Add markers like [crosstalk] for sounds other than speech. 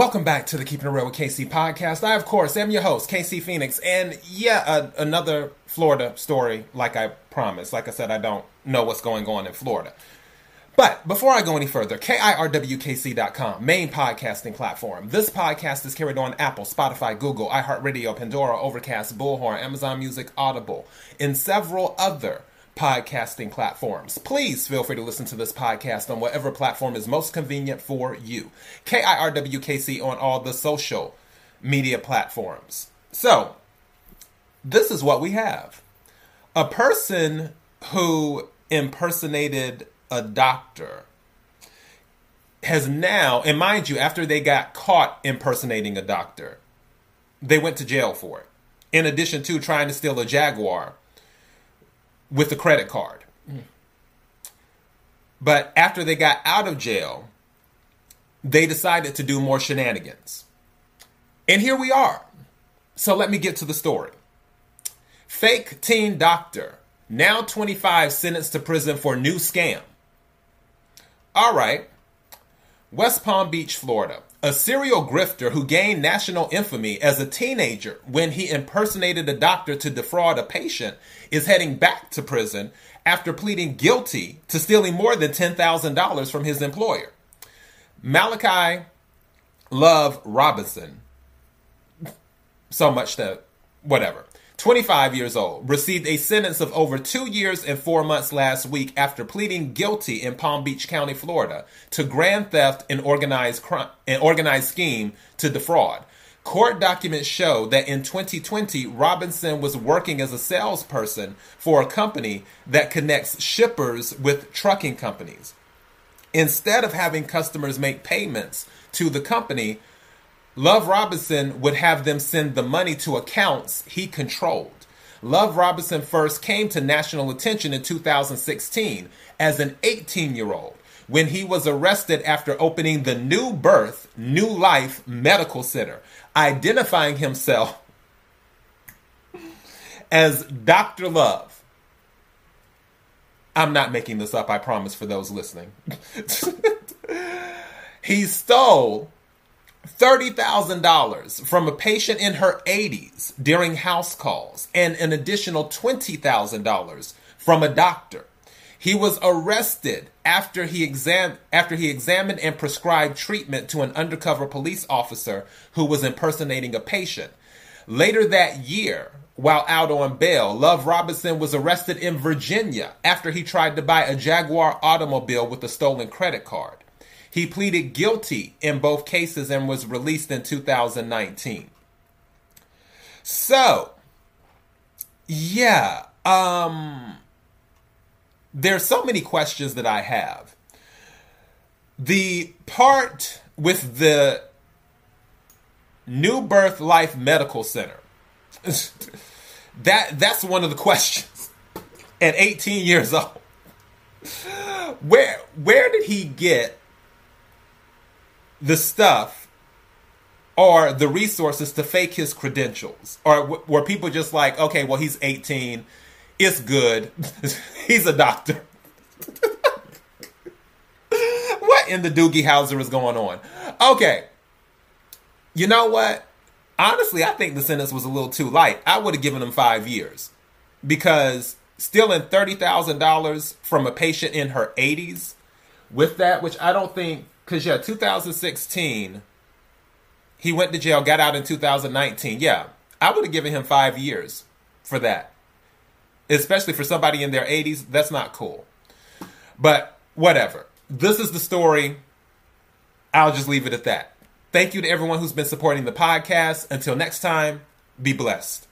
Welcome back to the Keeping It Real with KC podcast. I, of course, am your host, KC Phoenix. And yeah, uh, another Florida story, like I promised. Like I said, I don't know what's going on in Florida. But before I go any further, KIRWKC.com, main podcasting platform. This podcast is carried on Apple, Spotify, Google, iHeartRadio, Pandora, Overcast, Bullhorn, Amazon Music, Audible, and several other podcasting platforms. Please feel free to listen to this podcast on whatever platform is most convenient for you. KIRWKC on all the social media platforms. So, this is what we have a person who impersonated a doctor has now, and mind you, after they got caught impersonating a doctor, they went to jail for it. In addition to trying to steal a Jaguar with a credit card. But after they got out of jail, they decided to do more shenanigans. And here we are. So let me get to the story. Fake teen doctor, now 25, sentenced to prison for new scam. All right. West Palm Beach, Florida. A serial grifter who gained national infamy as a teenager when he impersonated a doctor to defraud a patient is heading back to prison after pleading guilty to stealing more than $10,000 from his employer. Malachi Love Robinson, so much that, whatever, 25 years old, received a sentence of over two years and four months last week after pleading guilty in Palm Beach County, Florida, to grand theft and organized crime, an organized scheme to defraud. Court documents show that in 2020, Robinson was working as a salesperson for a company that connects shippers with trucking companies. Instead of having customers make payments to the company, Love Robinson would have them send the money to accounts he controlled. Love Robinson first came to national attention in 2016 as an 18 year old when he was arrested after opening the New Birth, New Life Medical Center, identifying himself as Dr. Love. I'm not making this up, I promise, for those listening. [laughs] he stole $30,000 from a patient in her 80s during house calls and an additional $20,000 from a doctor. He was arrested after he exam- after he examined and prescribed treatment to an undercover police officer who was impersonating a patient. Later that year, while out on bail, Love Robinson was arrested in Virginia after he tried to buy a Jaguar automobile with a stolen credit card. He pleaded guilty in both cases and was released in 2019. So, yeah, um, there's so many questions that I have. The part with the New Birth Life Medical Center. [laughs] that that's one of the [laughs] questions. At 18 years old. Where where did he get the stuff or the resources to fake his credentials? Or w- were people just like, okay, well, he's 18, it's good, [laughs] he's a doctor? [laughs] what in the Doogie Howser is going on? Okay, you know what? Honestly, I think the sentence was a little too light. I would have given him five years because stealing $30,000 from a patient in her 80s with that, which I don't think because yeah, 2016, he went to jail, got out in 2019. Yeah, I would have given him five years for that. Especially for somebody in their 80s, that's not cool. But whatever. This is the story. I'll just leave it at that. Thank you to everyone who's been supporting the podcast. Until next time, be blessed.